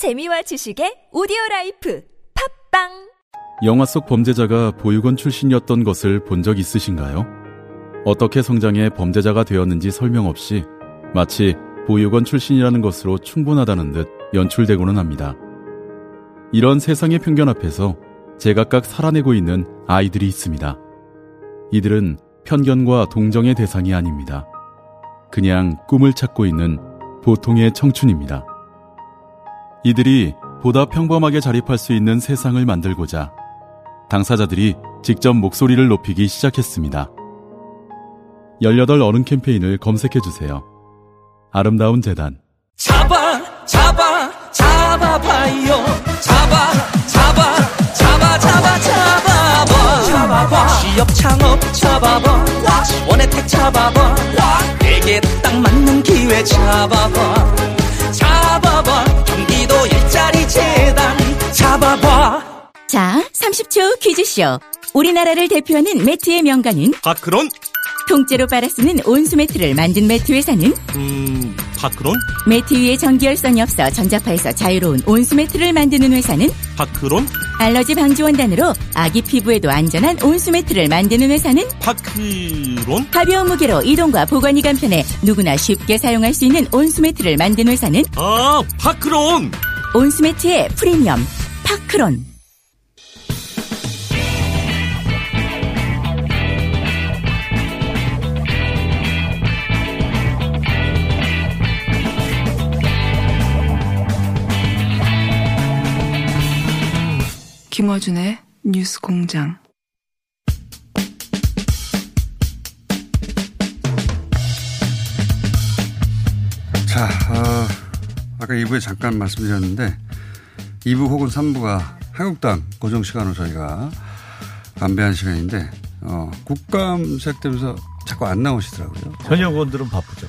재미와 지식의 오디오 라이프 팟빵 영화 속 범죄자가 보육원 출신이었던 것을 본 적 있으신가요? 어떻게 성장해 범죄자가 되었는지 설명 없이 마치 보육원 출신이라는 것으로 충분하다는 듯 연출되고는 합니다. 이런 세상의 편견 앞에서 제각각 살아내고 있는 아이들이 있습니다. 이들은 편견과 동정의 대상이 아닙니다. 그냥 꿈을 찾고 있는 보통의 청춘입니다. 이들이 보다 평범하게 자립할 수 있는 세상을 만들고자 당사자들이 직접 목소리를 높이기 시작했습니다. 18 어른 캠페인을 검색해 주세요. 아름다운 재단. 잡아 잡아 잡아봐요. 잡아 잡아 잡아 잡아 잡아봐. 잡아봐. 취업 창업 잡아봐. 원혜택 잡아봐. 내게 딱 맞는 기회 잡아봐 재단 잡아봐 자, 30초 퀴즈쇼. 우리나라를 대표하는 매트의 명가는 파크론? 통째로 빨아 쓰는 온수 매트를 만든 매트 회사는 음, 파크론? 매트 위에 전기열선이 없어 전자파에서 자유로운 온수 매트를 만드는 회사는 파크론? 알러지 방지 원단으로 아기 피부에도 안전한 온수 매트를 만드는 회사는 파크론? 가벼운 무게로 이동과 보관이 간편해 누구나 쉽게 사용할 수 있는 온수 매트를 만드는 회사는 아, 파크론! 온수 매트의 프리미엄 파크론. 김어준의 뉴스 공장. 아까 2부에 잠깐 말씀드렸는데 2부 혹은 3부가 한국당 고정 시간으로 저희가 안배한 시간인데 어, 국감 시작되면서 자꾸 안 나오시더라고요. 현역 의원들은 바쁘죠.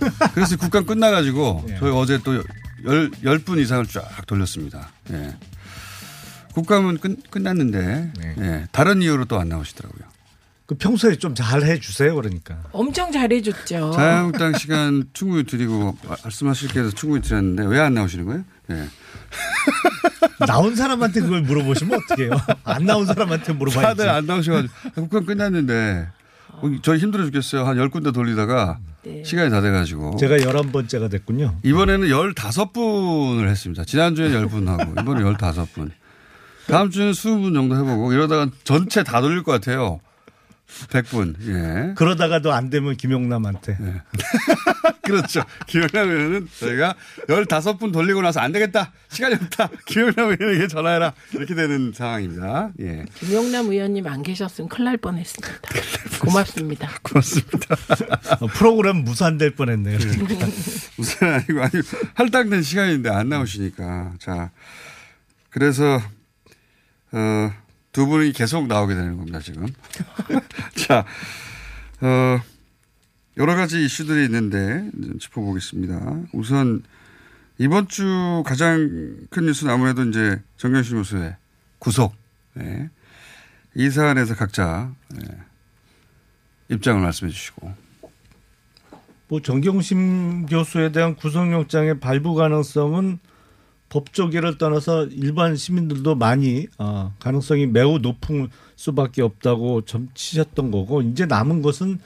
그래서 국감 끝나가지고 예. 저희 어제 또 열, 열분 이상을 쫙 돌렸습니다. 예. 국감은 끝, 끝났는데 네. 예. 다른 이유로 또 안 나오시더라고요. 그 평소에 좀 잘 해주세요, 그러니까. 엄청 잘해줬죠. 자유한국당 시간 충분히 드리고 말씀하실 게 해서 충분히 드렸는데 왜 안 나오시는 거예요? 예. 나온 사람한테 그걸 물어보시면 어떡해요? 안 나온 사람한테 물어봐야지. 다들 안 나오셔가지고 국감 끝났는데 어, 저희 힘들어 죽겠어요. 한 열 군데 돌리다가 네. 시간이 다 돼가지고 제가 11번째가 됐군요. 이번에는 15분을 했습니다. 지난주에 10분 하고 이번에 15분. 다음 주는 20분 정도 해보고 이러다가 전체 다 돌릴 것 같아요. 100분. 예. 그러다가도 안 되면 김용남한테. 그렇죠. 김영남 의원은 저희가 15분 돌리고 나서 안 되겠다. 시간이 없다. 김영남 의원에게 전화해라. 이렇게 되는 상황입니다. 예. 김용남 의원님 안 계셨으면 큰일 날 뻔했습니다. 고맙습니다. 고맙습니다. 어, 프로그램 무산될 뻔했네요. 그러니까. 무슨 아니고 아니 할당된 시간인데 안 나오시니까 자 그래서 어, 두 분이 계속 나오게 되는 겁니다 지금 자 어, 여러 가지 이슈들이 있는데 좀 짚어보겠습니다 우선 이번 주 가장 큰 뉴스는 아무래도 이제 정경심 교수의 구속 네. 이 사안에서 각자 네. 입장을 말씀해 주시고 뭐 정경심 교수에 대한 구속영장의 발부 가능성은 법조계를 떠나서 일반 시민들도 많이 어, 가능성이 매우 높은 수밖에 없다고 점치셨던 거고 이제 남은 것은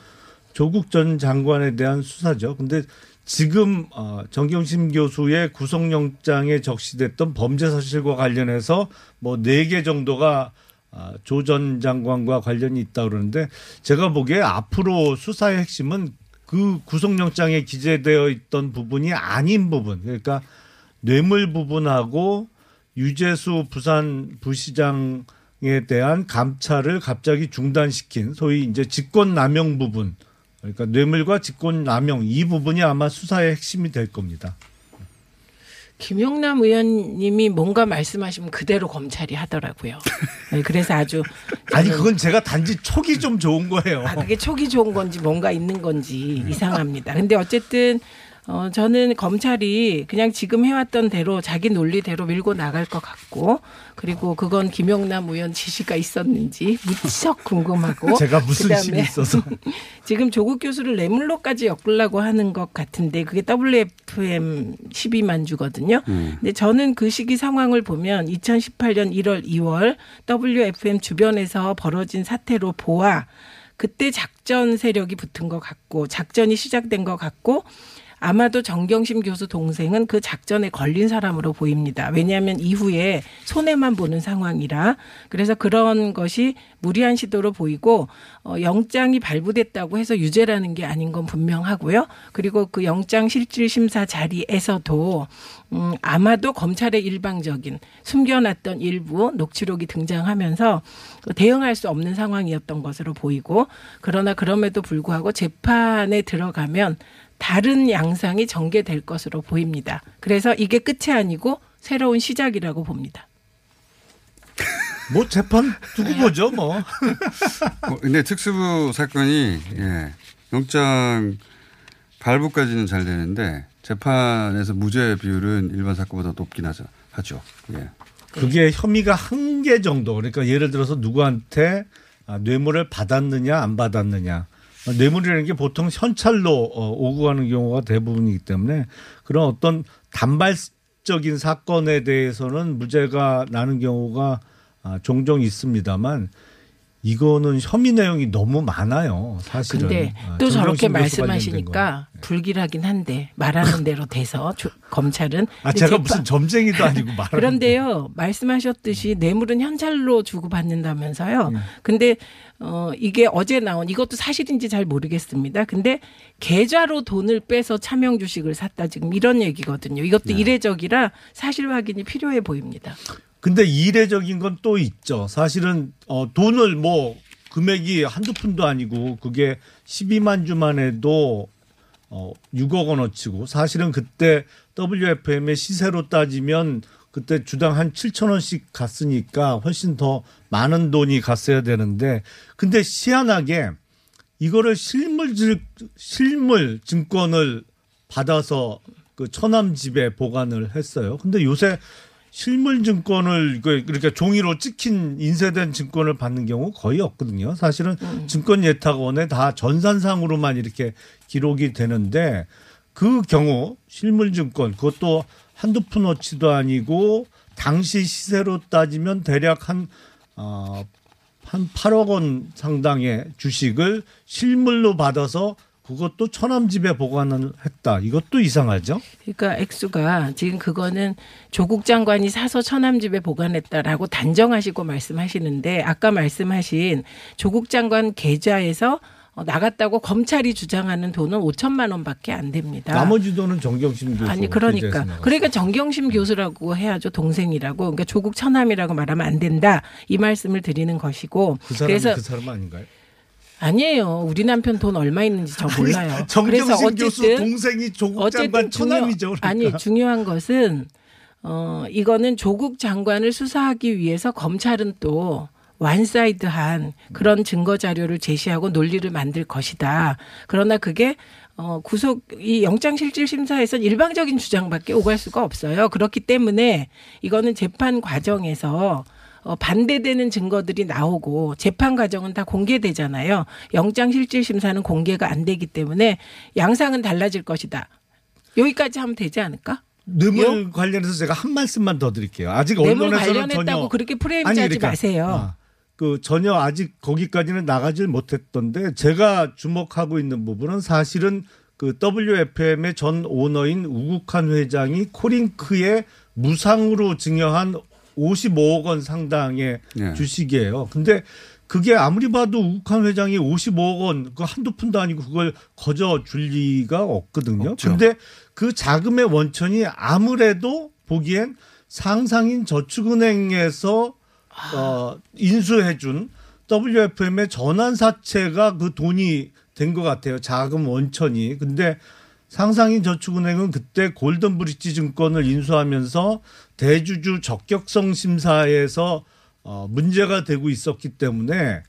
조국 전 장관에 대한 수사죠. 근데 지금 어, 정경심 교수의 구속영장에 적시됐던 범죄 사실과 관련해서 뭐 네 개 정도가 아, 조전 장관과 관련이 있다 그러는데 제가 보기에 앞으로 수사의 핵심은 그 구속영장에 기재되어 있던 부분이 아닌 부분 그러니까 뇌물 부분하고 유재수 부산 부시장에 대한 감찰을 갑자기 중단시킨 소위 이제 직권 남용 부분 그러니까 뇌물과 직권 남용 이 부분이 아마 수사의 핵심이 될 겁니다. 김용남 의원님이 뭔가 말씀하시면 그대로 검찰이 하더라고요. 네, 그래서 아주 아니 그건 제가 단지 촉이 좀 좋은 거예요. 아, 그게 촉이 좋은 건지 뭔가 있는 건지 이상합니다. 근데 어쨌든 어, 저는 검찰이 그냥 지금 해왔던 대로 자기 논리대로 밀고 나갈 것 같고 그리고 그건 김영남 의원 지시가 있었는지 무척 궁금하고 제가 무슨 힘이 있어서 지금 조국 교수를 뇌물로까지 엮으려고 하는 것 같은데 그게 WFM 12만 주거든요. 근데 저는 그 시기 상황을 보면 2018년 1월, 2월 WFM 주변에서 벌어진 사태로 보아 그때 작전 세력이 붙은 것 같고 작전이 시작된 것 같고 아마도 정경심 교수 동생은 그 작전에 걸린 사람으로 보입니다. 왜냐하면 이후에 손해만 보는 상황이라 그래서 그런 것이 무리한 시도로 보이고 어, 영장이 발부됐다고 해서 유죄라는 게 아닌 건 분명하고요. 그리고 그 영장 실질 심사 자리에서도 음, 아마도 검찰의 일방적인 숨겨놨던 일부 녹취록이 등장하면서 대응할 수 없는 상황이었던 것으로 보이고 그러나 그럼에도 불구하고 재판에 들어가면 다른 양상이 전개될 것으로 보입니다. 그래서 이게 끝이 아니고 새로운 시작이라고 봅니다. 뭐 재판 두고 보죠 뭐. 뭐, 근데 특수부 사건이 예, 영장 발부까지는 잘 되는데 재판에서 무죄 비율은 일반 사건보다 높긴 하죠. 하죠. 예. 그게 혐의가 한 개 정도. 그러니까 예를 들어서 누구한테 아, 뇌물을 받았느냐 안 받았느냐. 어, 뇌물이라는 게 보통 현찰로 어, 오고 가는 경우가 대부분이기 때문에 그런 어떤 단발적인 사건에 대해서는 무죄가 나는 경우가 아, 종종 있습니다만 이거는 혐의 내용이 너무 많아요. 사실은. 근데 아, 또 저렇게 말씀하시니까 불길하긴 한데 말하는 대로 돼서 조- 검찰은 아, 제가 재판- 무슨 점쟁이도 아니고 말하는 그런데요 말씀하셨듯이 뇌물은 현찰로 주고 받는다면서요. 네. 근데 어 이게 어제 나온 이것도 사실인지 잘 모르겠습니다. 근데 계좌로 돈을 빼서 차명 주식을 샀다 지금 이런 얘기거든요. 이것도 네. 이례적이라 사실 확인이 필요해 보입니다. 근데 이례적인 건 또 있죠. 사실은 어 돈을 뭐 금액이 한두 푼도 아니고 그게 12만 주만 해도 어 6억 원어치고 사실은 그때 WFM의 시세로 따지면 그때 주당 한 7천 원씩 갔으니까 훨씬 더 많은 돈이 갔어야 되는데 근데 희한하게 이거를 실물 질- 실물 증권을 받아서 그 처남 집에 보관을 했어요. 근데 요새 실물 증권을 그 그러니까 종이로 찍힌 인쇄된 증권을 받는 경우 거의 없거든요. 사실은 증권 예탁원에 다 전산상으로만 이렇게 기록이 되는데 그 경우 실물 증권 그것도 한두 푼어치도 아니고 당시 시세로 따지면 대략 한 어, 한 8억 원 상당의 주식을 실물로 받아서 그것도 처남 집에 보관을 했다. 이것도 이상하죠? 그러니까 액수가 지금 그거는 조국 장관이 사서 처남 집에 보관했다라고 단정하시고 말씀하시는데 아까 말씀하신 조국 장관 계좌에서 어, 나갔다고 검찰이 주장하는 돈은 5천만 원밖에 안 됩니다. 나머지 돈은 정경심 교수. 아니 그러니까. 그러니까 정경심 교수라고 해야죠 동생이라고 그러니까 조국 처남이라고 말하면 안 된다 이 말씀을 드리는 것이고 그 그래서 그 사람 아닌가요? 아니에요 우리 남편 돈 얼마 있는지 저 몰라요 그래서 정경심 교수 어쨌든 동생이 조국 장관 처남이죠. 그러니까. 아니 중요한 것은 어 이거는 조국 장관을 수사하기 위해서 검찰은 또 완사이드한 그런 증거 자료를 제시하고 논리를 만들 것이다. 그러나 그게 어 구속 이 영장 실질 심사에선 일방적인 주장밖에 오갈 수가 없어요. 그렇기 때문에 이거는 재판 과정에서 어, 반대되는 증거들이 나오고 재판 과정은 다 공개되잖아요. 영장 실질 심사는 공개가 안 되기 때문에 양상은 달라질 것이다. 여기까지 하면 되지 않을까? 뇌물 관련해서 제가 한 말씀만 더 드릴게요. 아직 뇌물 언론에서는 관련했다고 전혀 그렇게 프레임 아니, 짜지 그러니까, 마세요. 아, 그 전혀 아직 거기까지는 나가질 못했던데 제가 주목하고 있는 부분은 사실은 그 WFM의 전 오너인 우국한 회장이 코링크에 무상으로 증여한 55억 원 상당의 네. 주식이에요. 근데 그게 아무리 봐도 우국한 회장이 55억 원, 그 한두 푼도 아니고 그걸 거저 줄 리가 없거든요. 없죠. 근데 그 자금의 원천이 아무래도 보기엔 상상인 저축은행에서 어, 인수해준 WFM의 전환사채가 그 돈이 된 것 같아요. 자금 원천이. 근데 상상인 저축은행은 그때 골든브릿지 증권을 인수하면서 대주주 적격성 심사에서 어, 문제가 되고 있었기 때문에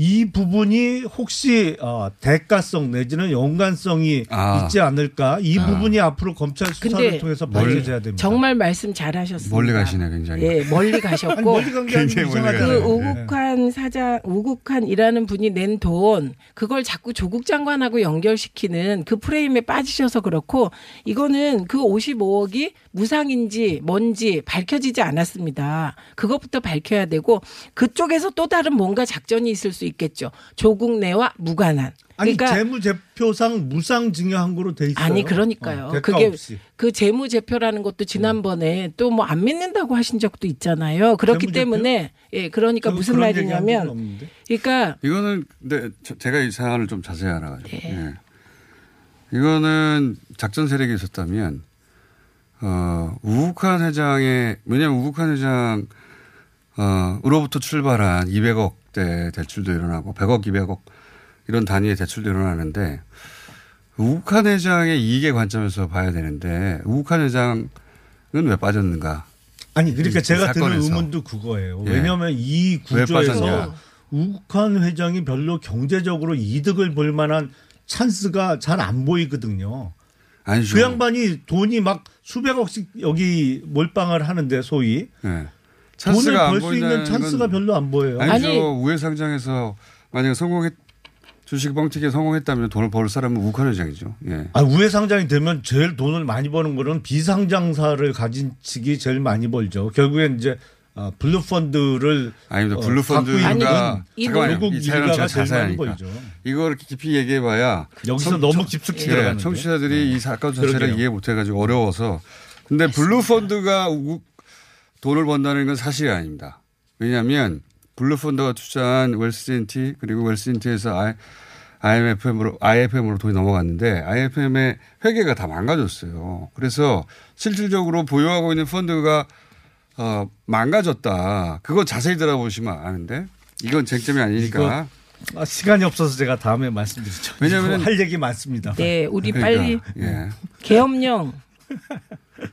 이 부분이 혹시 어, 대가성 내지는 연관성이 아. 있지 않을까? 이 아. 부분이 앞으로 검찰 수사를 통해서 밝혀져야 됩니다. 정말 말씀 잘하셨습니다. 멀리 가시네 굉장히. 예, 멀리 가셨고 멀리 굉장히 멀리 그. 우국한 사장, 우국한이라는 분이 낸 돈, 그걸 자꾸 조국 장관하고 연결시키는 그 프레임에 빠지셔서 그렇고, 이거는 그 55억이 무상인지 뭔지 밝혀지지 않았습니다. 그것부터 밝혀야 되고, 그쪽에서 또 다른 뭔가 작전이 있을 수 있겠죠. 조국 내와 무관한. 아니 그러니까 재무제표상 무상증여한 거로 돼 있어요. 아니 그러니까요. 어, 대가 그게 없이. 그 재무제표라는 것도 지난번에 또뭐 안 믿는다고 하신 적도 있잖아요. 그렇기 재무제표? 때문에 예 그러니까 저 무슨 말이냐면. 그러니까 이거는 근데 저- 제가 이 사안을 좀 자세히 알아가지고. 네. 예. 이거는 작전 세력이 있었다면 어, 우국한 회장의 왜냐하면 우국한 회장 어, 으로부터 출발한 200억대 대출도 일어나고 100억, 200억 이런 단위의 대출도 일어나는데 우국한 회장의 이익의 관점에서 봐야 되는데 우국한 회장은 왜 빠졌는가? 아니 그러니까 이 제가 드는. 의문도 그거예요. 예. 왜냐하면 이왜 구조에서? 우국한 회장이 별로 경제적으로 이득을 볼 만한 찬스가 잘 안 보이거든요. 아니죠. 그 양반이 돈이 막 수백억씩 여기 몰빵을 하는데 소위 예. 돈을 벌 수 있는 찬스가 건 별로 안 보여요. 아니죠. 아니. 우회 상장에서 만약에 성공했 주식 뻥튀기에 성공했다면 돈을 벌 사람은 우국한 회장이죠. 예. 아, 우회 상장이 되면 제일 돈을 많이 버는 거는 비상장사를 가진 측이 제일 많이 벌죠. 결국엔 이제 아, 블루 펀드를 아닙니다. 어, 블루 펀드가 사연은 일가가 자세하니까 벌죠. 이걸 깊이 얘기해봐야 여기서 청- 너무 청- 깊숙이 예, 들어가는데. 청취자들이 이 사건 자체를 그러게요. 이해 못해가지고 어려워서. 근데 블루 펀드가 돈을 번다는 건 사실이 아닙니다. 왜냐하면 블루 펀드가 투자한 웰스씨앤티 그리고 웰스씨앤티에서 IMFM으로 IFM으로 돈이 넘어갔는데 IFM의 회계가 다 망가졌어요. 그래서 실질적으로 보유하고 있는 펀드가 어, 망가졌다. 그거 자세히 들어보시면 아는데 이건 쟁점이 아니니까. 아, 시간이 없어서 제가 다음에 말씀드리죠. 이거 할 얘기 많습니다. 네 우리 그러니까, 빨리 예. 계엄령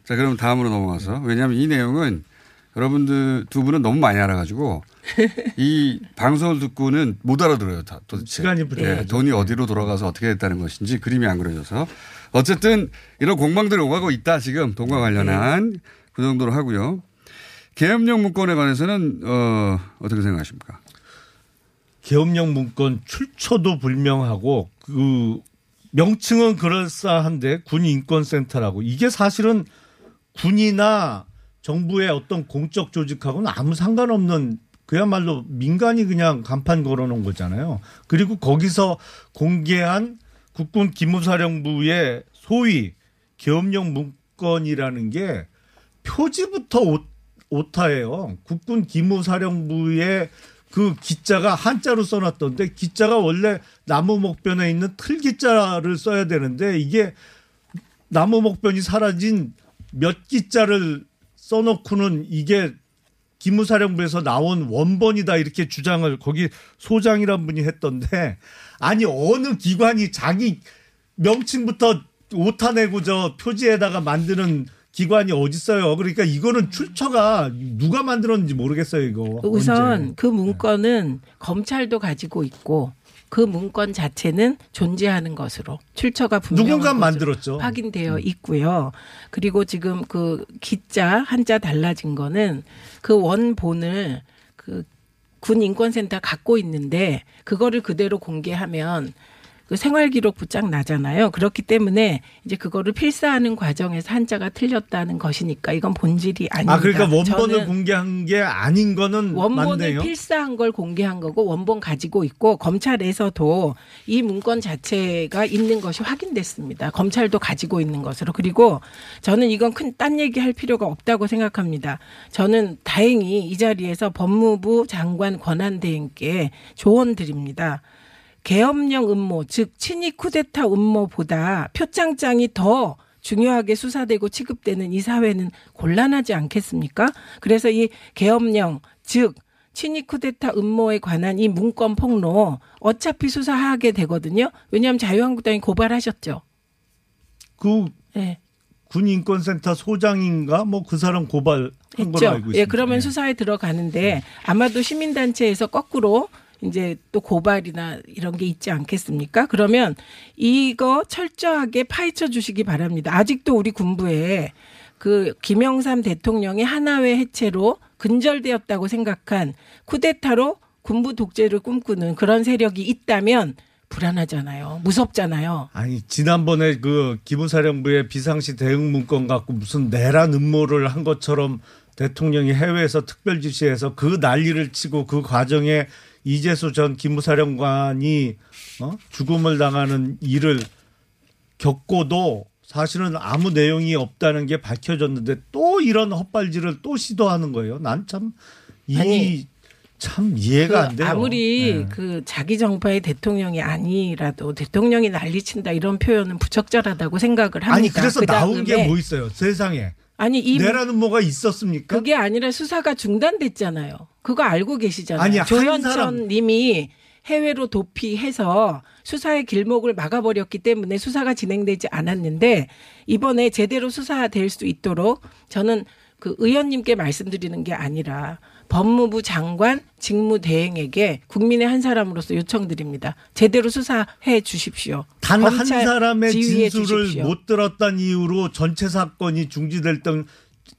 자, 그럼 다음으로 넘어가서. 왜냐하면 이 내용은 여러분들 두 분은 너무 많이 알아가지고 이 방송을 듣고는 못 알아들어요. 다 도대체. 시간이 부족하죠. 예, 돈이 어디로 돌아가서 어떻게 됐다는 것인지 그림이 안 그려져서. 어쨌든 이런 공방들이 오가고 있다 지금 돈과 관련한 그 정도로 하고요. 계엄령 문건에 관해서는 어, 어떻게 생각하십니까? 계엄령 문건 출처도 불명하고 그 명칭은 그럴싸한데 군 인권센터라고 이게 사실은 군이나 정부의 어떤 공적 조직하고는 아무 상관없는 그야말로 민간이 그냥 간판 걸어놓은 거잖아요. 그리고 거기서 공개한 국군 기무사령부의 소위 계엄령 문건이라는 게 표지부터 오, 오타예요. 국군 기무사령부의 그 기자가 한자로 써놨던데 기자가 원래 나무 목변에 있는 틀 기자를 써야 되는데 이게 나무 목변이 사라진 몇 기자를 써놓고는 이게 기무사령부에서 나온 원본이다 이렇게 주장을 거기 소장이란 분이 했던데 아니 어느 기관이 자기 명칭부터 오타 내고 저 표지에다가 만드는 기관이 어디 있어요? 그러니까 이거는 출처가 누가 만들었는지 모르겠어요 이거. 우선 언제. 그 문건은 검찰도 가지고 있고 그 문건 자체는 존재하는 것으로 출처가 분명한 누군가 만들었죠. 확인되어 있고요. 그리고 지금 그 기자 한자 달라진 거는 그 원본을 그군 인권센터 갖고 있는데 그거를 그대로 공개하면 그 생활 기록 부착 나잖아요. 그렇기 때문에 이제 그거를 필사하는 과정에서 한자가 틀렸다는 것이니까 이건 본질이 아닙니다. 아 그러니까 원본을 공개한 게 아닌 거는 원본을 맞네요. 필사한 걸 공개한 거고 원본 가지고 있고 검찰에서도 이 문건 자체가 있는 것이 확인됐습니다. 검찰도 가지고 있는 것으로 그리고 저는 이건 큰 딴 얘기 할 필요가 없다고 생각합니다. 저는 다행히 이 자리에서 법무부 장관 권한 대행께 조언 드립니다. 계엄령 음모, 즉 친위 쿠데타 음모보다 표창장이 더 중요하게 수사되고 취급되는 이 사회는 곤란하지 않겠습니까? 그래서 이 계엄령, 즉 친위 쿠데타 음모에 관한 이 문건 폭로 어차피 수사하게 되거든요. 왜냐하면 자유한국당이 고발하셨죠. 그 예. 군인권센터 소장인가 뭐 그 사람 고발한 걸로 했죠. 알고 있습니다. 예, 그러면 예. 수사에 들어가는데 아마도 시민단체에서 거꾸로 이제 또 고발이나 이런 게 있지 않겠습니까? 그러면 이거 철저하게 파헤쳐 주시기 바랍니다. 아직도 우리 군부에 그 김영삼 대통령이 하나회 해체로 근절되었다고 생각한 쿠데타로 군부 독재를 꿈꾸는 그런 세력이 있다면 불안하잖아요. 무섭잖아요. 아니 지난번에 그 기무사령부의 비상시 대응 문건 갖고 무슨 내란 음모를 한 것처럼 대통령이 해외에서 특별 지시해서 그 난리를 치고 그 과정에 이재수 전 기무사령관이 어? 죽음을 당하는 일을 겪고도 사실은 아무 내용이 없다는 게 밝혀졌는데 또 이런 헛발질을 또 시도하는 거예요. 난 참 이 참 이해가 그 안 돼요. 아무리 네. 그 자기 정파의 대통령이 아니라도 대통령이 난리친다 이런 표현은 부적절하다고 생각을 합니다. 아니 그래서 나온 게 뭐 있어요? 세상에 아니 이 내라는 뭐가 있었습니까? 그게 아니라 수사가 중단됐잖아요. 그거 알고 계시잖아요. 아니, 한 조현천 님이 해외로 도피해서 수사의 길목을 막아버렸기 때문에 수사가 진행되지 않았는데 이번에 제대로 수사될 수 있도록 저는 그 의원님께 말씀드리는 게 아니라 법무부 장관 직무대행에게 국민의 한 사람으로서 요청드립니다. 제대로 수사해 주십시오. 단 한 사람의 진술을 주십시오. 못 들었다는 이유로 전체 사건이 중지될 정-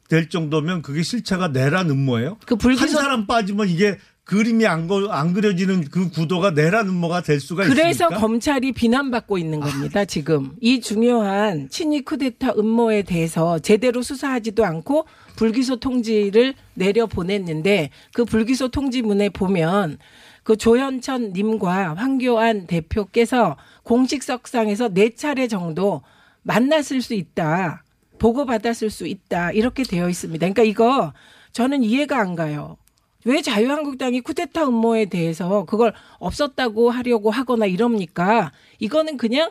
될 정도면 그게 실체가 내란 음모예요? 그한 불기소 사람 빠지면 이게 그림이 안, 거- 안 그려지는 그 구도가 내란 음모가 될 수가 그래서 있습니까? 검찰이 비난받고 있는 겁니다, 지금. 이 중요한 친위 쿠데타 음모에 대해서 제대로 수사하지도 않고 불기소 통지를 내려 보냈는데 그 불기소 통지문에 보면 그 조현천 님과 황교안 대표께서 공식석상에서 네 차례 정도 만났을 수 있다. 보고받았을 수 있다. 이렇게 되어 있습니다. 그러니까 이거 저는 이해가 안 가요. 왜 자유한국당이 쿠데타 음모에 대해서 그걸 없었다고 하려고 하거나 이럽니까? 이거는 그냥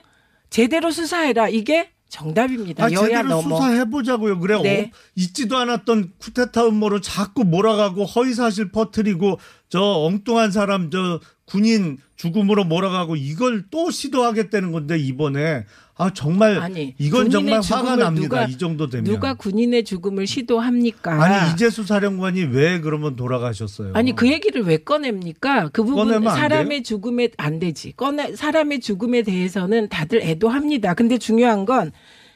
제대로 수사해라. 이게 정답입니다. 아, 여야 제대로 넘어. 수사해 보자고요. 그래, 네. 어, 있지도 않았던 쿠데타 음모를 자꾸 몰아가고 허위사실 퍼뜨리고 저 엉뚱한 사람, 저 군인 죽음으로 몰아가고 이걸 또 시도하겠다는 건데 이번에 아 정말 아니, 이건 정말 화가 납니다. 누가- 이 정도 되면 누가 군인의 죽음을 시도합니까? 아니 이재수 사령관이 왜 그러면 돌아가셨어요? 아니 그 얘기를 왜 꺼냅니까? 그 부분 사람의 죽음에 안 되지. 꺼내 사람의 죽음에 대해서는 다들 애도합니다. 근데 중요한 건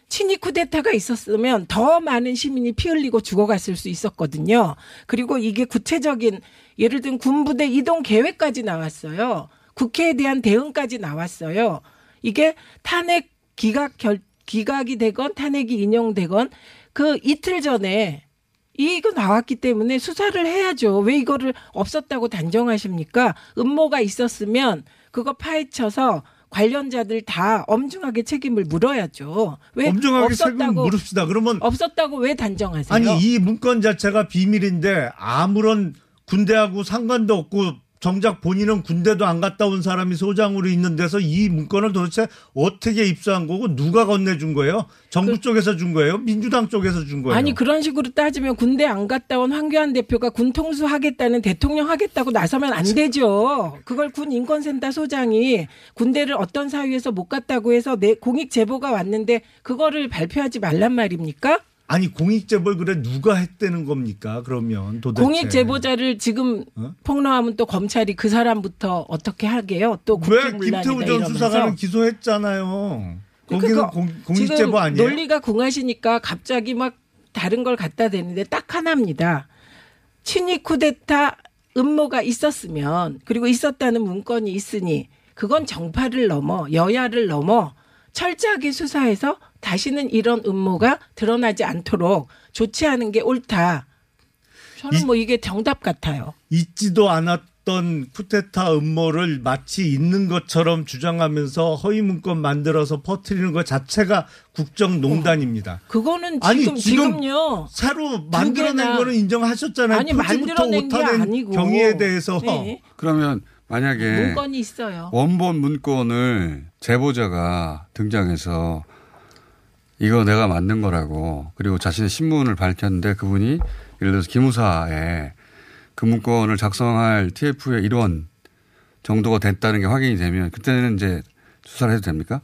친위 쿠데타가 있었으면 더 많은 시민이 피 흘리고 죽어갔을 수 있었거든요. 그리고 이게 구체적인 예를 든 군부대 이동 계획까지 나왔어요. 국회에 대한 대응까지 나왔어요. 이게 탄핵 기각 결 기각이 되건 탄핵이 인용되건 그 이틀 전에 이거 나왔기 때문에 수사를 해야죠. 왜 이거를 없었다고 단정하십니까? 음모가 있었으면 그거 파헤쳐서 관련자들 다 엄중하게 책임을 물어야죠. 왜 엄중하게 책임 없었다고 물읍시다. 그러면 없었다고 왜 단정하세요? 아니 이 문건 자체가 비밀인데 아무런 군대하고 상관도 없고 정작 본인은 군대도 안 갔다 온 사람이 소장으로 있는 데서 이 문건을 도대체 어떻게 입수한 거고 누가 건네준 거예요? 정부 쪽에서 준 거예요? 민주당 쪽에서 준 거예요? 그 아니 그런 식으로 따지면 군대 안 갔다 온 황교안 대표가 군 통수 하겠다는 대통령 하겠다고 나서면 안 되죠. 그걸 군 인권센터 소장이 군대를 어떤 사유에서 못 갔다고 해서 내 공익 제보가 왔는데 그거를 발표하지 말란 말입니까? 아니 공익 제보를 그래 누가 했다는 겁니까? 그러면 도대체 공익 제보자를 지금 어? 폭로하면 또 검찰이 그 사람부터 어떻게 하게요? 또왜 국정문란이다 김태우 전. 수사관은 기소했잖아요. 거기는 그거 공, 공익 제보 아니에요? 논리가 궁하시니까 갑자기 막 다른 걸 갖다 대는데 딱 하나입니다. 친위 쿠데타 음모가 있었으면 그리고 있었다는 문건이 있으니 그건 정파를 넘어 여야를 넘어 철저하게 수사해서 다시는 이런 음모가 드러나지 않도록 조치하는 게 옳다. 저는 이- 뭐 이게 정답 같아요. 있지도 않았던 쿠데타 음모를 마치 있는 것처럼 주장하면서 허위 문건 만들어서 퍼뜨리는 것 자체가 국정농단입니다. 그거는 아니, 지금 지금 지금 요. 새로 만들어낸 거는 인정하셨잖아요. 아니 만들어낸 게 아니고 경위에 대해서 네. 그러면 만약에 문건이 있어요. 원본 문건을 제보자가 등장해서 이거 내가 만든 거라고 그리고 자신의 신문을 밝혔는데 그분이 예를 들어서 기무사에 그 문건을 작성할 TF의 일원 정도가 됐다는 게 확인이 되면 그때는 이제 수사를 해도 됩니까?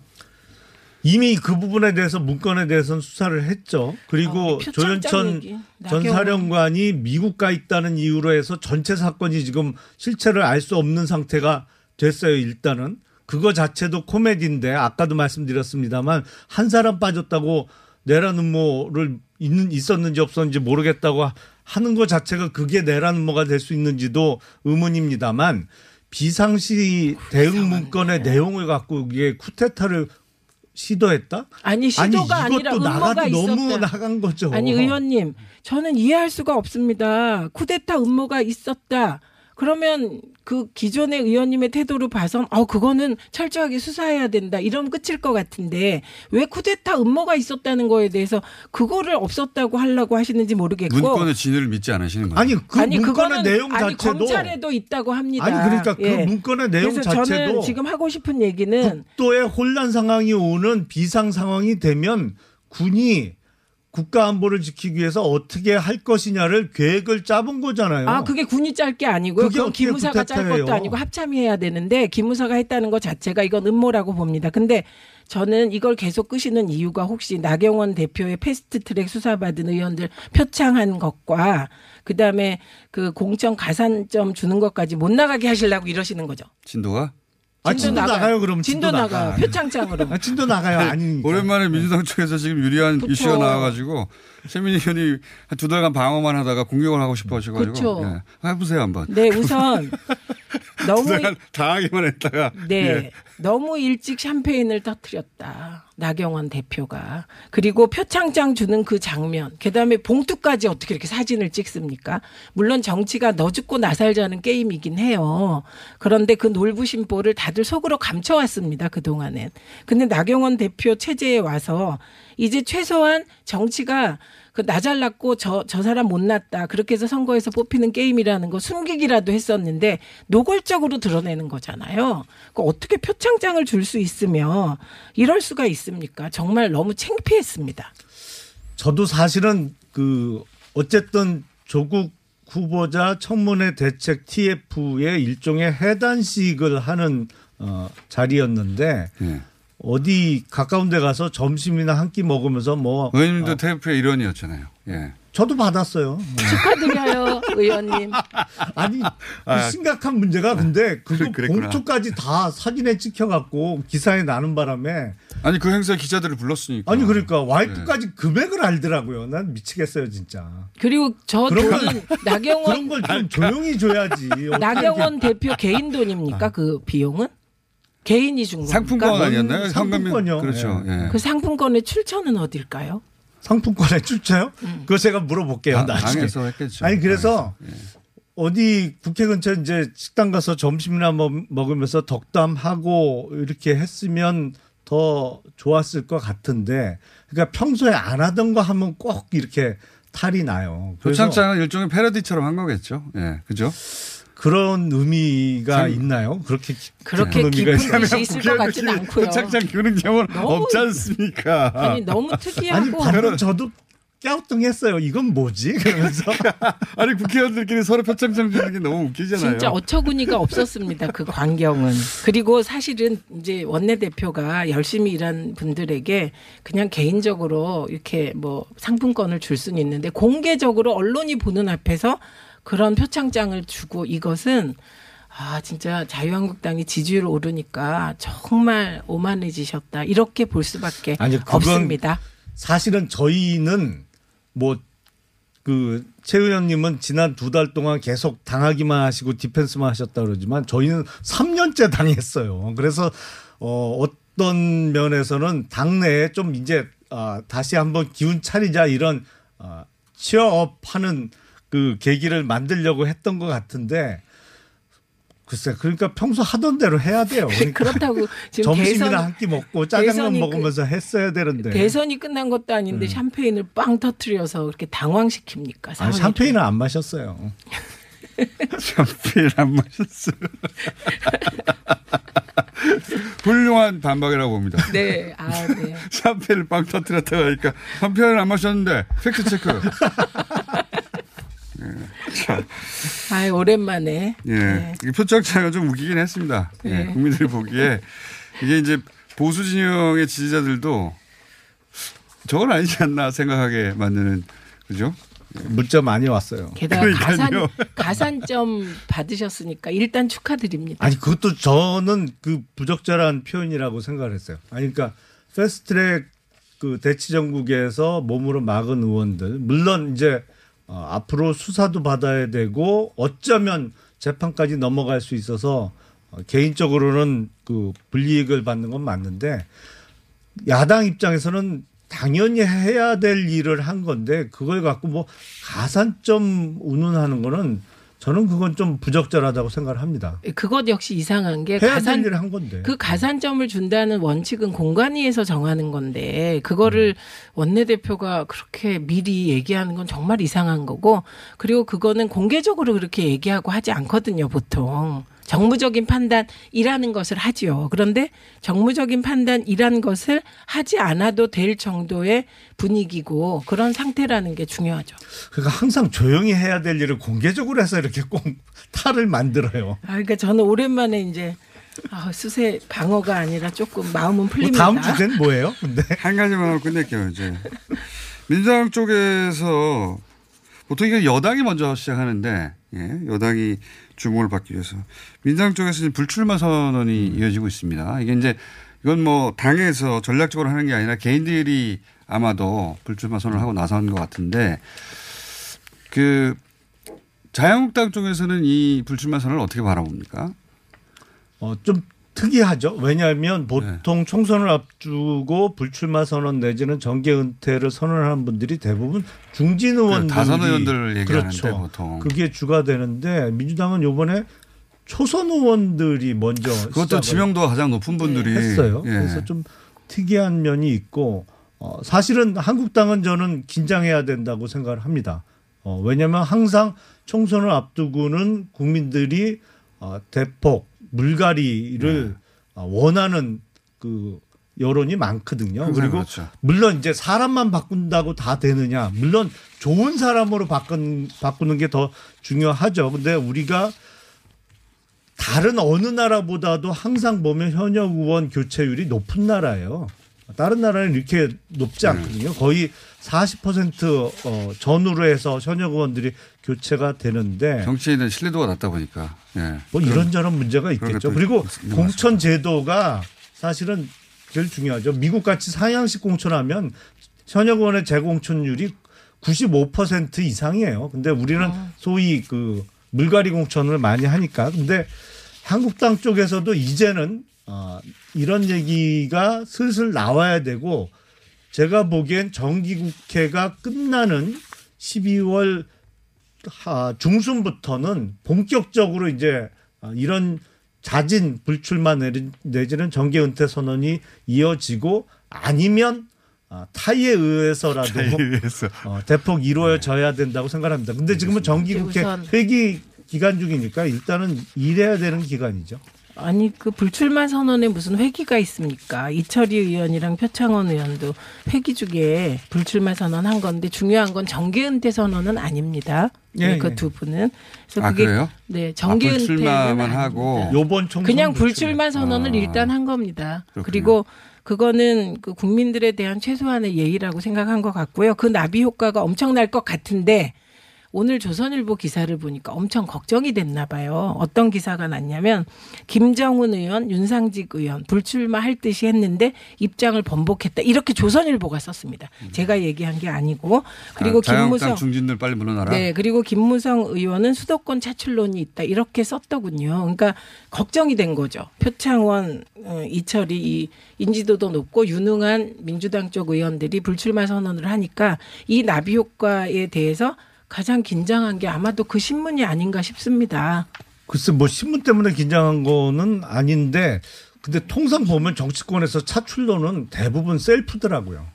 이미 그 부분에 대해서 문건에 대해서는 수사를 했죠. 그리고 어, 표창장 조현천 얘기. 전. 사령관이 미국 가 있다는 이유로 해서 전체 사건이 지금 실체를 알 수 없는 상태가 됐어요. 일단은 그거 자체도 코미디인데 아까도 말씀드렸습니다만 한 사람 빠졌다고 내란 음모를 있는 있었는지 없었는지 모르겠다고 하는 것 자체가 그게 내란 음모가 될 수 있는지도 의문입니다만 비상시 대응 문건의 내용을 갖고 이게 쿠데타를 시도했다? 아니 시도가 아니, 아니라 이것도 음모가 나가 있었다. 너무 나간 거죠. 아니 의원님, 저는 이해할 수가 없습니다. 쿠데타 음모가 있었다. 그러면 그 기존의 의원님의 태도를 봐선 어 그거는 철저하게 수사해야 된다 이러면 끝일 것 같은데 왜 쿠데타 음모가 있었다는 거에 대해서 그거를 없었다고 하려고 하시는지 모르겠고 문건의 진위를 믿지 않으시는 거예요. 아니 그 아니 문건의 그거는 내용 아니 자체도 검찰에도 있다고 합니다. 아니 그러니까 그 예. 문건의 내용 그래서 자체도 저는 지금 하고 싶은 얘기는 국도의 혼란 상황이 오는 비상 상황이 되면 군이 국가 안보를 지키기 위해서 어떻게 할 것이냐를 계획을 짜본 거잖아요. 아, 그게 군이 짤 게 아니고요. 그게 그건 기무사가 짤? 것도 아니고 합참이 해야 되는데 기무사가 했다는 것 자체가 이건 음모라고 봅니다. 근데 저는 이걸 계속 끄시는 이유가 혹시 나경원 대표의 패스트트랙 수사받은 의원들 표창한 것과 그다음에 그 공천 가산점 주는 것까지 못 나가게 하시려고 이러시는 거죠. 진도가 아, 진도 나가요, 그럼 진도, 진도 나가요. 나가. 표창장으로. 아, 진도 나가요. 아니 오랜만에 민주당 쪽에서 지금 유리한 그쵸. 이슈가 나와가지고 최민희 의원이 한 두 달간 방어만 하다가 공격을 하고 싶어 하셔가지고 그쵸. 예. 해보세요 한번. 네, 우선 두 너무 달간 당하기만 했다가 네. 예. 너무 일찍 샴페인을 터뜨렸다. 나경원 대표가. 그리고 표창장 주는 그 장면. 그 다음에 봉투까지 어떻게 이렇게 사진을 찍습니까? 물론 정치가 너 죽고 나 살자는 게임이긴 해요. 그런데 그 놀부심보를 다들 속으로 감춰왔습니다. 그동안엔. 근데 나경원 대표 체제에 와서 이제 최소한 정치가 그 나 잘났고 저, 저 사람 못났다. 그렇게 해서 선거에서 뽑히는 게임이라는 거 숨기기라도 했었는데 노골적으로 드러내는 거잖아요. 그 어떻게 표창장을 줄 수 있으며 이럴 수가 있습니까? 정말 너무 창피했습니다. 저도 사실은 그 어쨌든 조국 후보자 청문회 대책 TF의 일종의 해단식을 하는 어, 자리였는데 예. 어디 가까운 데 가서 점심이나 한 끼 먹으면서 뭐 의원님도 테이프의 일원이었잖아요. 예. 저도 받았어요. 축하드려요, 의원님. 아니 그 아. 심각한 문제가 근데 그거 그랬구나. 봉투까지 다 사진에 찍혀갖고 기사에 나는 바람에 아니 그 행사에 기자들을 불렀으니까. 아니 그러니까 네. 와이프까지 금액을 알더라고요. 난 미치겠어요 진짜. 그리고 저 그런 돈은 그런 나경원 걸좀 조용히 줘야지. 나경원 대표 개인 돈입니까? 그 비용은? 개인이 준 겁니까? 상품권 아니었나요? 음, 상품권이요. 그렇죠. 예. 그 상품권의 출처는 어딜까요? 상품권에 출처요? 그거 제가 물어볼게요. 당- 나중에. 당에서 했겠죠. 아니 그래서. 예. 어디 국회 근처 이제 식당 가서 점심이나 먹- 먹으면서 덕담하고 이렇게 했으면 더 좋았을 것 같은데 그러니까 평소에 안 하던 거 하면 꼭 이렇게 탈이 나요. 표창장은 일종의 패러디처럼 한 거겠죠. 예, 그죠? 그런 의미가 참- 있나요? 그렇게 그렇게 깊은 의미가 깊은 있나요? 뜻이 있을 것 같지는 않고요. 표창장 교는 경우는 너무- 없지 않습니까? 아니 너무 아니 특이하고 방금 저도 깨우뚱했어요. 이건 뭐지? 그러면서 아니 국회의원들끼리 서로 표창장 주는 게 너무 웃기잖아요. 진짜 어처구니가 없었습니다. 그 광경은. 그리고 사실은 이제 원내 대표가 열심히 일한 분들에게 그냥 개인적으로 이렇게 뭐 상품권을 줄 수는 있는데 공개적으로 언론이 보는 앞에서 그런 표창장을 주고 이것은 아 진짜 자유한국당이 지지율 오르니까 정말 오만해지셨다 이렇게 볼 수밖에 아니, 없습니다. 사실은 저희는 뭐 그 최 의원님은 지난 두 달 동안 계속 당하기만 하시고 디펜스만 하셨다 그러지만 저희는 3년째 당했어요. 그래서 어 어떤 면에서는 당내에 좀 이제 아 다시 한번 기운 차리자 이런 아 취업하는 그 계기를 만들려고 했던 것 같은데 글쎄 그러니까 평소 하던 대로 해야 돼요. 그러니까 그렇다고 지금 점심이나 대선 한끼 먹고 짜장면 대선이 그- 먹으면서 했어야 되는데. 대선이 끝난 것도 아닌데 샴페인을 빵 터트려서 그렇게 당황시킵니까? 아, 사회를. 샴페인은 안 마셨어요. 샴페인 안 마셨어요. 훌륭한 반박이라고 봅니다. 네, 아, 네. 샴페인을 빵 터뜨렸다고 하니까 샴페인을 안 마셨는데 팩트 체크. 아, 오랜만에. 예. 네. 이 표창장은 좀 웃기긴 했습니다. 예. 네. 국민들이 보기에 이게 이제 보수 진영의 지지자들도 저건 아니지 않나 생각하게 만드는 그죠? 문자 많이 왔어요. 게다가 가산 그러니까요. 가산점 받으셨으니까 일단 축하드립니다. 아니 그것도 저는 그 부적절한 표현이라고 생각을 했어요. 아니 그러니까 패스트트랙 그 대치 정국에서 몸으로 막은 의원들 물론 이제 어, 앞으로 수사도 받아야 되고 어쩌면 재판까지 넘어갈 수 있어서 어, 개인적으로는 그 불이익을 받는 건 맞는데 야당 입장에서는 당연히 해야 될 일을 한 건데 그걸 갖고 뭐 가산점 운운하는 거는 저는 그건 좀 부적절하다고 생각을 합니다. 그것 역시 이상한 게 해야 가산 될 일을 한 건데. 그 가산점을 준다는 원칙은 공관위에서 정하는 건데 그거를 원내대표가 그렇게 미리 얘기하는 건 정말 이상한 거고 그리고 그거는 공개적으로 그렇게 얘기하고 하지 않거든요 보통 정무적인 판단이라는 것을 하지요 그런데 정무적인 판단이란 것을 하지 않아도 될 정도의 분위기고 그런 상태라는 게 중요하죠. 그러니까 항상 조용히 해야 될 일을 공개적으로 해서 이렇게 꼭 탈을 만들어요. 아 그러니까 저는 오랜만에 이제 아, 수세 방어가 아니라 조금 마음은 뭐 풀립니다. 다음 주제는 뭐예요? 근데 한 가지만 끝낼게요, 이제. 민주당 쪽에서 보통 이게 여당이 먼저 시작하는데, 예, 여당이 주목을 받기 위해서. 민주당 쪽에서 지금 불출마 선언이 이어지고 있습니다. 이게 이제 이건 뭐 당에서 전략적으로 하는 게 아니라 개인들이 아마도 불출마 선언을 하고 나선 것 같은데 그 자유한국당 쪽에서는 이 불출마 선언을 어떻게 바라봅니까? 어, 좀 특이하죠. 왜냐하면 보통 총선을 앞두고 불출마 선언 내지는 정계 은퇴를 선언하는 분들이 대부분 중진 그 다선 의원들을 얘기하는데 그렇죠. 보통. 그게 주가 되는데 민주당은 요번에 초선 의원들이 먼저 그것도 지명도가 가장 높은 분들이 했어요. 예. 그래서 좀 특이한 면이 있고 어, 사실은 한국당은 저는 긴장해야 된다고 생각을 합니다. 어, 왜냐하면 항상 총선을 앞두고는 국민들이 어, 대폭 물갈이를 네. 어, 원하는 그 여론이 많거든요. 그리고 그렇죠. 물론 이제 사람만 바꾼다고 다 되느냐? 물론 좋은 사람으로 바꾼 바꾸는 게 더 중요하죠. 근데 우리가 다른 어느 나라보다도 항상 보면 현역 의원 교체율이 높은 나라예요. 다른 나라는 이렇게 높지 않거든요. 거의 40% 어, 전후로 해서 현역 의원들이 교체가 되는데 정치인은 신뢰도가 낮다 보니까. 예. 뭐 이런저런 문제가 있겠죠. 그리고 공천 제도가 사실은 제일 중요하죠. 미국 같이 상향식 공천하면 현역 의원의 재공천율이 95% 이상이에요. 근데 우리는 소위 그 물갈이 공천을 많이 하니까. 근데 한국당 쪽에서도 이제는 어, 이런 얘기가 슬슬 나와야 되고 제가 보기엔 정기국회가 끝나는 12월 하- 중순부터는 본격적으로 이제 아, 이런 자진 불출마 내지는 정계 은퇴 선언이 이어지고 아니면 아, 타의에 의해서라도. 어, 대폭 이루어져야 된다고 생각합니다. 근데 지금은 정기국회 회기 기간 중이니까 일단은 일해야 되는 기간이죠. 아니 그 불출마 선언에 무슨 회기가 있습니까? 이철희 의원이랑 표창원 의원도 회기 중에 불출마 선언한 건데 중요한 건 정계 은퇴 선언은 아닙니다. 예, 예. 그두 분은 그래서 아, 그게 그래요? 네 정계 아, 은퇴는 불출마만 하고. 요번 총선 그냥 불출마. 불출마 선언을 아. 일단 한 겁니다. 그렇군요. 그리고 그거는 그 국민들에 대한 최소한의 예의라고 생각한 것 같고요. 그 나비 효과가 엄청날 것 같은데 오늘 조선일보 기사를 보니까 엄청 걱정이 됐나 봐요. 어떤 기사가 났냐면 김정은 의원, 윤상직 의원 불출마할 듯이 했는데 입장을 번복했다. 이렇게 조선일보가 썼습니다. 제가 얘기한 게 아니고 그리고 아, 김무성 중진들 빨리 물러나라. 네, 그리고 김무성 의원은 수도권 차출론이 있다 이렇게 썼더군요. 그러니까 걱정이 된 거죠. 표창원, 어, 이철이 이 인지도도 높고 유능한 민주당 쪽 의원들이 불출마 선언을 하니까 이 나비 효과에 대해서 가장 긴장한 게 아마도 그 신문이 아닌가 싶습니다. 글쎄 뭐 신문 때문에 긴장한 거는 아닌데 근데 통상 보면 정치권에서 차출로는 대부분 셀프더라고요.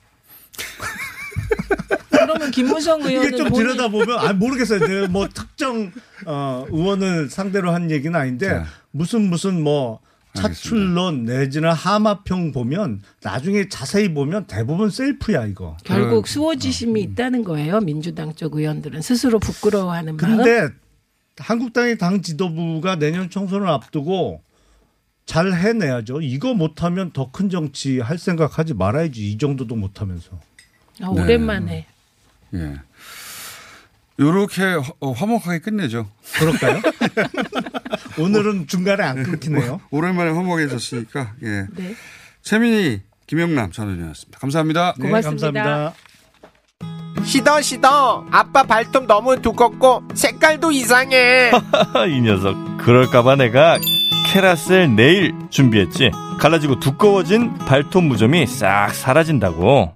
그러면 김무성 의원은 이게 좀 본인- 들여다보면 아 모르겠어요. 뭐 특정 어, 의원을 상대로 한 얘기는 아닌데 자. 무슨 무슨 뭐. 차출론 내지는 하마평 보면 나중에 자세히 보면 대부분 셀프야 이거. 결국 그- 수호지심이 있다는 거예요. 민주당 쪽 의원들은 스스로 부끄러워하는 마음. 근데 한국당의 당 지도부가 내년 총선을 앞두고 잘 해내야죠. 이거 못하면 더 큰 정치 할 생각하지 말아야지. 이 정도도 못하면서. 아, 오랜만에. 예. 요렇게 화- 어, 화목하게 끝내죠. 그럴까요? 오늘은 중간에 안 끊기네요. 오랜만에 화목하게 졌으니까, 예. 네. 최민희, 김영남 전 의원이었습니다. 감사합니다. 네, 고맙습니다. 감사합니다. 시더 시더 아빠 발톱 너무 두껍고 색깔도 이상해 이 녀석 그럴까봐 내가 캐라셀 네일 준비했지 갈라지고 두꺼워진 발톱 무좀이 싹 사라진다고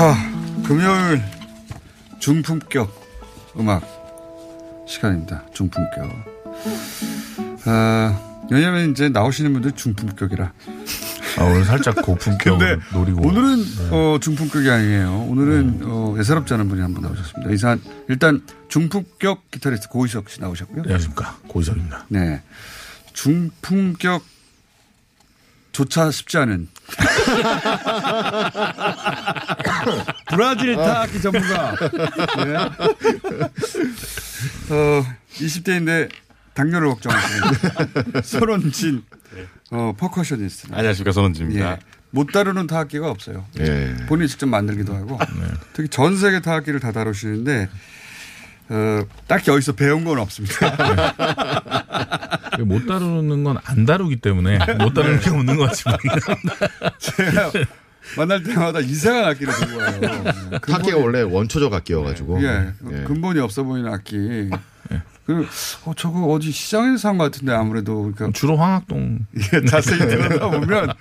자, 금요일 중품격 음악 시간입니다. 중품격. 아, 왜냐면 이제 나오시는 분들 중품격이라. 아, 오늘 살짝 고품격을 근데 노리고. 오늘은 네. 어, 중품격이 아니에요. 오늘은 어, 예사롭지 않은 분이 한 분 나오셨습니다. 이산 일단 중품격 기타리스트 고희석 씨 나오셨고요. 안녕하십니까 고희석입니다. 네, 중품격 조차 쉽지 않은 브라질 타악기 전문가. 네. 어, 20대인데 당뇨를 걱정하시는 손원진 어, 퍼커셔니스트. 안녕하십니까 손원진입니다. 예. 못 다루는 타악기가 없어요. 예. 본인이 직접 만들기도 하고 특히 전 세계 타악기를 다 다루시는데 어, 딱히 어디서 배운 건 없습니다. 못 다루는 건 안 다루기 때문에 못 다루는 게 없는 것 같이 보입니다. 제가 만날 때마다 이상한 악기를 들고 와요. 네. 악기가 원래 원초적 악기여가지고. 예, 예. 근본이 없어 보이는 악기. 그 어, 저거 어디 시장에서 산 것 같은데 아무래도 그러니까 주로 황학동. 예, 자세히 들여다 보면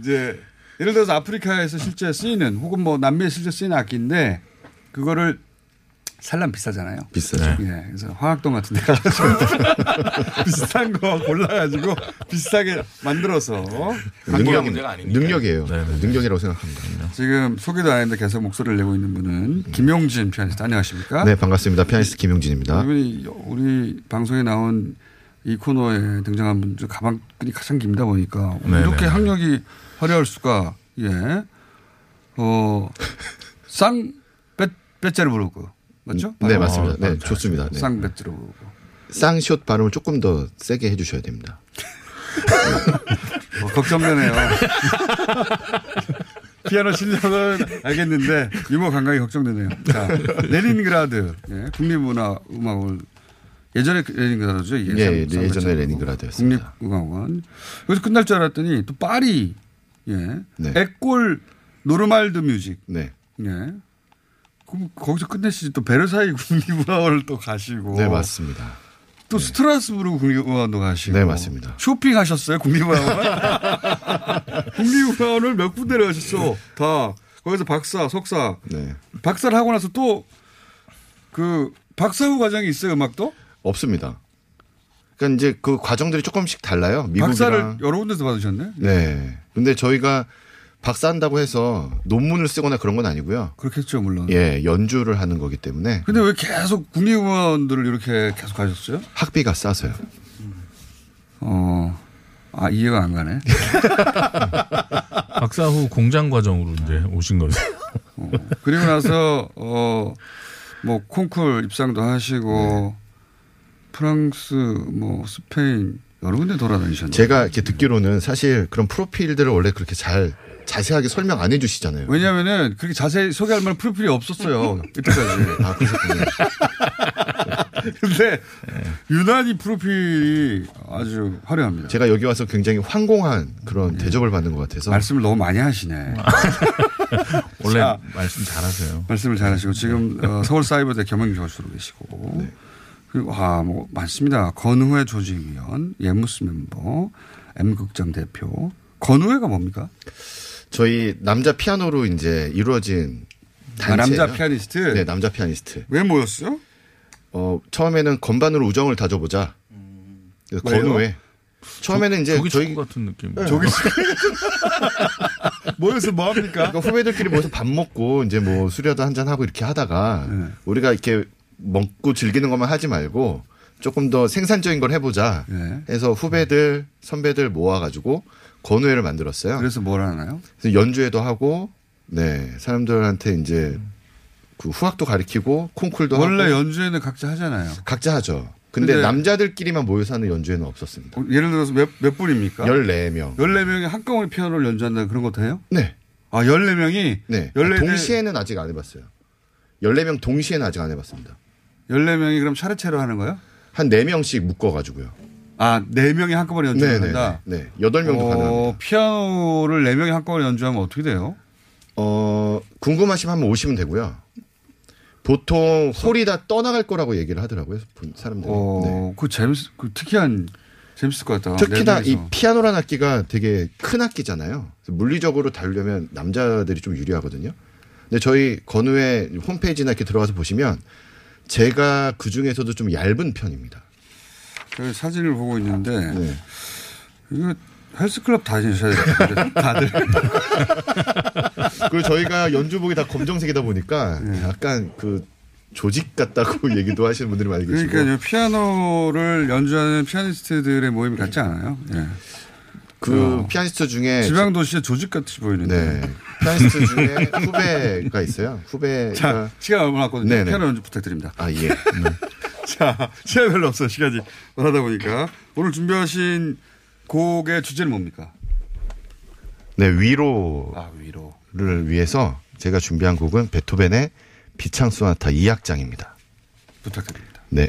이제 예를 들어서 아프리카에서 실제 쓰이는 혹은 뭐 남미에 실제 쓰이는 악기인데 그거를 살람 비싸잖아요. 비싸죠. 예, 그래서 화학동 같은 데 가가지고 비싼 거 골라가지고 비싸게 만들어서 능력. 능력이에요. 네, 네. 능력이라고 생각합니다. 지금 소개도 안 했는데 계속 목소리를 내고 있는 분은 김용진 피아니스트 안녕하십니까? 네, 반갑습니다. 피아니스트 김용진입니다. 이분이 우리 방송에 나온 이 코너에 등장한 분 중 가방끈이 가장 깁니다 보니까 네, 이렇게 네. 학력이 화려할 수가 예. 어 쌍 빼째를 부르고 맞죠? 네, 맞습니다. 네, 아, 좋습니다. 네. 쌍 빼째를 부르고 쌍시옷 발음을 조금 더 세게 해주셔야 됩니다. 어, 걱정되네요. 피아노 실력은 알겠는데 유머 감각이 걱정되네요. 자, 레닌그라드 예, 국립문화음악원 예전에 그 레닌그라드죠. 예, 상- 예전에 상가처럼. 레닌그라드였습니다. 국립음악원. 여기서 끝날 줄 알았더니 또 파리 예, 네. École Normale de Musique 네. 예. 그럼 거기서 끝내시지 또 베르사유 국립문화원을 또 가시고 네, 맞습니다. 또 스트라스부르 국립문화원도 가시고 네, 맞습니다. 쇼핑하셨어요 국립문화원? 국립문화원을 몇 군데를 하셨어? 다 거기서 박사, 석사, 네. 박사를 하고 나서 또 그 박사 후 과정이 있어요 음악도? 없습니다. 그러니까 이제 그 과정들이 조금씩 달라요. 미국이랑. 박사를 여러 군데서 받으셨네. 네. 근데 저희가 박사한다고 해서 논문을 쓰거나 그런 건 아니고요. 그렇겠죠 물론. 예, 연주를 하는 거기 때문에 근데 왜 계속 국립문화원들을 이렇게 계속 가셨어요? 학비가 싸서요. 어, 아 이해가 안 가네. 박사 후 공장 과정으로 이제 오신 거죠. 어, 그리고 나서 어 뭐 콩쿨 입상도 하시고 프랑스 뭐 스페인 여러 군데 돌아다니셨네요. 제가 이렇게 듣기로는 사실 그런 프로필들을 원래 그렇게 잘 자세하게 설명 안 해주시잖아요. 왜냐하면은 그렇게 자세히 소개할 만한 프로필이 없었어요. 이때까지. 아, 그러셨군요. 근데 유난히 프로필이 아주 화려합니다. 제가 여기 와서 굉장히 황공한 그런 대접을 받는 것 같아서 말씀을 너무 많이 하시네. 원래 자, 말씀 잘하세요. 말씀을 잘하시고 지금 어, 서울사이버대 겸임교수로 계시고 그리고 아 뭐 많습니다. 건우회 조직위원, 예무스 멤버, M극장 대표. 건우회가 뭡니까? 저희 남자 피아노로 이제 이루어진 아, 단체예요. 남자 피아니스트? 네, 남자 피아니스트. 왜 모였어요? 어, 처음에는 건반으로 우정을 다져보자. 그래서 왜요? 건우회. 처음에는 이제 조기 저희 같은 느낌. 네. 조기 모여서 뭐 합니까? 그러니까 후배들끼리 모여서 밥 먹고 이제 뭐 술이라도 한 잔 하고 이렇게 하다가 네. 우리가 이렇게 먹고 즐기는 것만 하지 말고 조금 더 생산적인 걸 해보자 네. 해서 후배들 선배들 모아가지고 건우회를 만들었어요. 그래서 뭘 하나요? 그래서 연주회도 하고 네 사람들한테 이제 그 후학도 가르치고 콩쿨도 원래 하고 연주회는 각자 하잖아요. 각자 하죠. 근데, 근데- 남자들끼리만 모여서 하는 연주회는 없었습니다. 어, 예를 들어서 몇, 몇 분입니까? 14명. 14명이 한꺼번에 피아노를 연주한다 그런 것도 해요? 네. 아, 14명이? 네. 14 아, 동시에는 아직 안 해봤어요. 14명 동시에는 아직 안 해봤습니다. 14명이 그럼 차례차례 하는 거예요? 한 4명씩 묶어가지고요. 아, 4명이 한꺼번에 연주를 네네. 한다? 네. 8명도 어, 가능합니다. 피아노를 4명이 한꺼번에 연주하면 어떻게 돼요? 어, 궁금하시면 한번 오시면 되고요. 보통 홀이 다 떠나갈 거라고 얘기를 하더라고요. 분- 사람들이. 어, 그 재밌, 그 특이한, 재밌을 것 같다. 특히나 네 이. 피아노라는 악기가 되게 큰 악기잖아요. 물리적으로 다루려면 남자들이 좀 유리하거든요. 근데 저희 건우의 홈페이지나 이렇게 들어가서 보시면 제가 그 중에서도 좀 얇은 편입니다. 그 사진을 보고 있는데, 네. 이거 헬스클럽 다니셔야 되는데, 다들. 그리고 저희가 연주복이 다 검정색이다 보니까 네. 약간 그 조직 같다고 얘기도 하시는 분들이 많이 계시고. 그러니까요, 피아노를 연주하는 피아니스트들의 모임이 같지 않아요? 예. 그 어. 피아니스트 중에 지방 도시의 조직 같이 보이는데. 네. 피아니스트 중에 후배가 있어요. 후배가 자, 시간 얼마 남았거든요. 네네. 피아노 연주 부탁드립니다. 아 예. 자, 시간 별로 없어요. 시간이 말하다 보니까. 오늘 준비하신 곡의 주제는 뭡니까? 네, 위로를 아, 위로. 위해서 제가 준비한 곡은 베토벤의 비창 소나타 2악장입니다. 부탁드립니다. 네.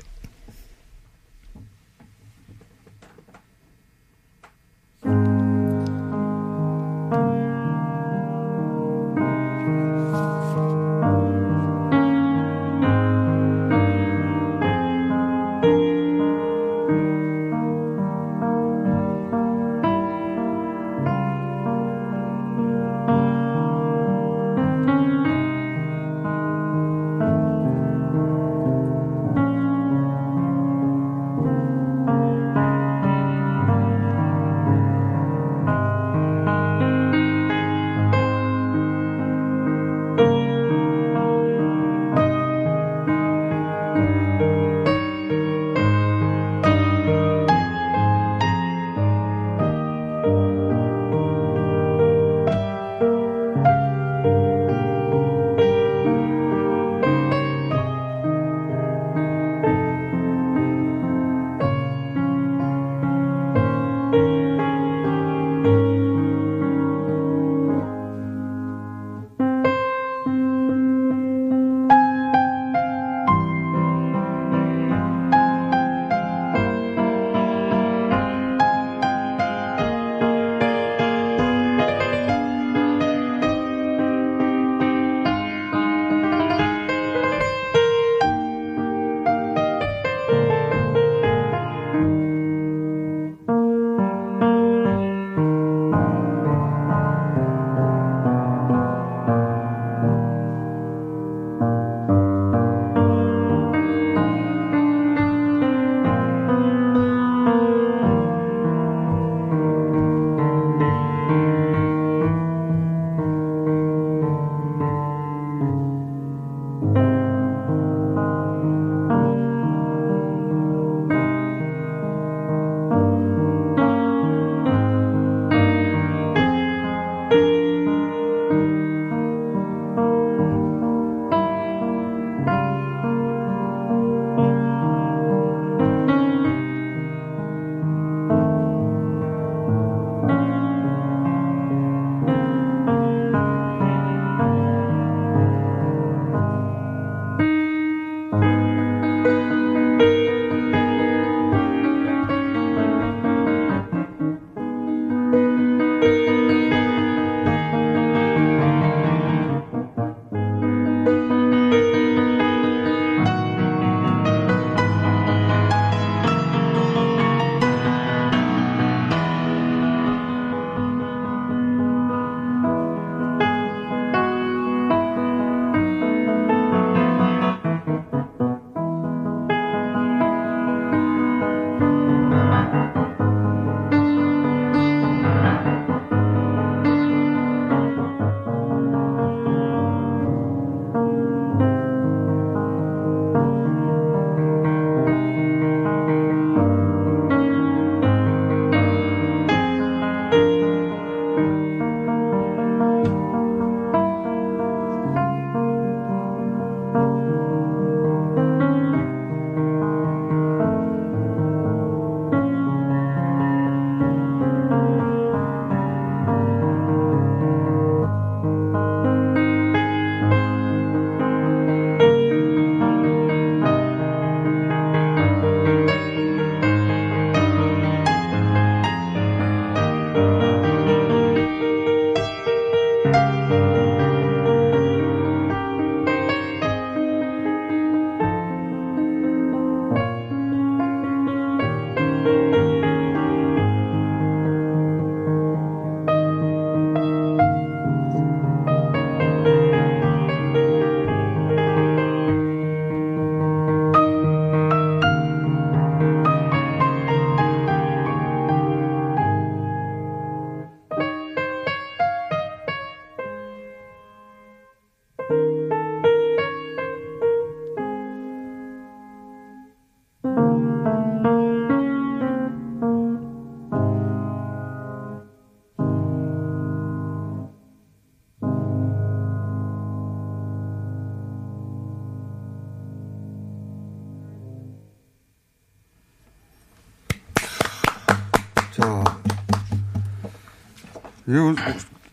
이거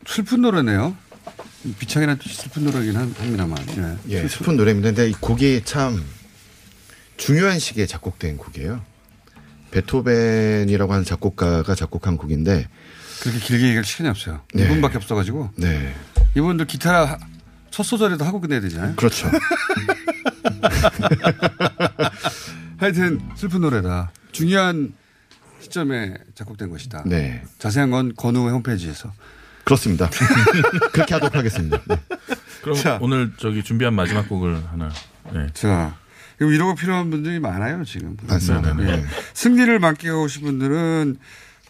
슬픈 노래네요. 비창이라는 뜻이 슬픈 노래긴 한- 합니다만. 예. 예, 슬픈 노래입니다. 근데 이 곡이 참 중요한 시기에 작곡된 곡이에요. 베토벤이라고 하는 작곡가가 작곡한 곡인데 그렇게 길게 얘기할 시간이 없어요. 네. 2분밖에 없어가지고. 네. 이분들 기타 하- 첫 소절에도 하고 끝내야 되잖아요. 그렇죠. 하여튼 슬픈 노래다. 중요한 시점에 작곡된 것이다. 네. 자세한 건 건우의 홈페이지에서. 그렇습니다. 그렇게 하도록 하겠습니다. 네. 그럼 자. 오늘 저기 준비한 마지막 곡을 하나. 네. 자, 이거 위로가 필요한 분들이 많아요, 지금. 맞습니다. 예. 네. 승리를 만끽하신 분들은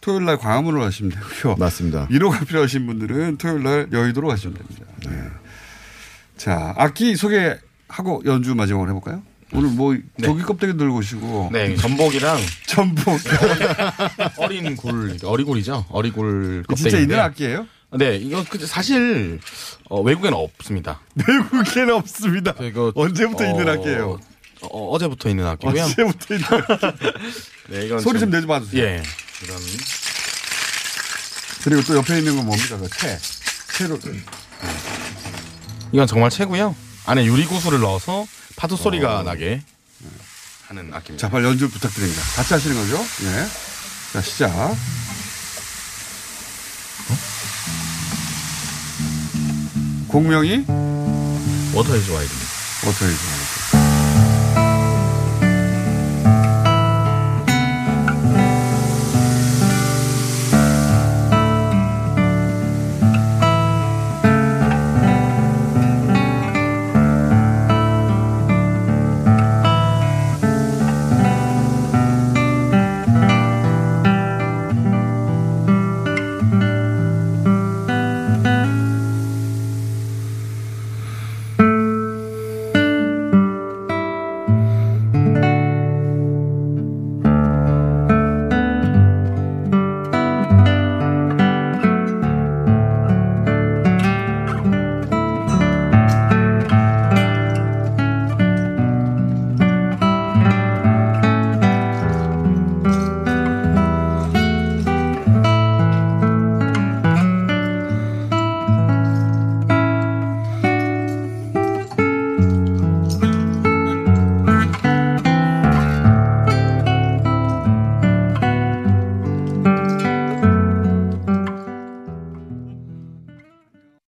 토요일 날 광화문으로 가시면 되고요. 맞습니다. 위로가 필요하신 분들은 토요일 날 여의도로 가시면 됩니다. 네. 자, 악기 소개하고 연주 마지막으로 해볼까요? 오늘 뭐 조기 껍데기 들고 오시고 네, 전복이랑 전복 어린 굴, 어리굴이죠. 어리굴 껍데기. 진짜 있는 악기예요? 네, 이거 그 사실 어, 외국에는 없습니다. 외국에는 없습니다. 이거 언제부터 어, 있는 악기예요? 어, 어제부터 있는 악기고요. 언제부터 있는 악기? 네, 이건 소리 좀 내지 봐주세요. 예. 이런 그리고 또 옆에 있는 건 뭡니까? 그 채. 채로 이건 정말 최고요. 안에 유리 구슬을 넣어서 파도 소리가 나게 하는 악기입니다. 자, 빨리 연주 부탁드립니다. 같이 하시는 거죠? 예. 자, 시작. 곡명이 Water Is Wide. Water Is Wide.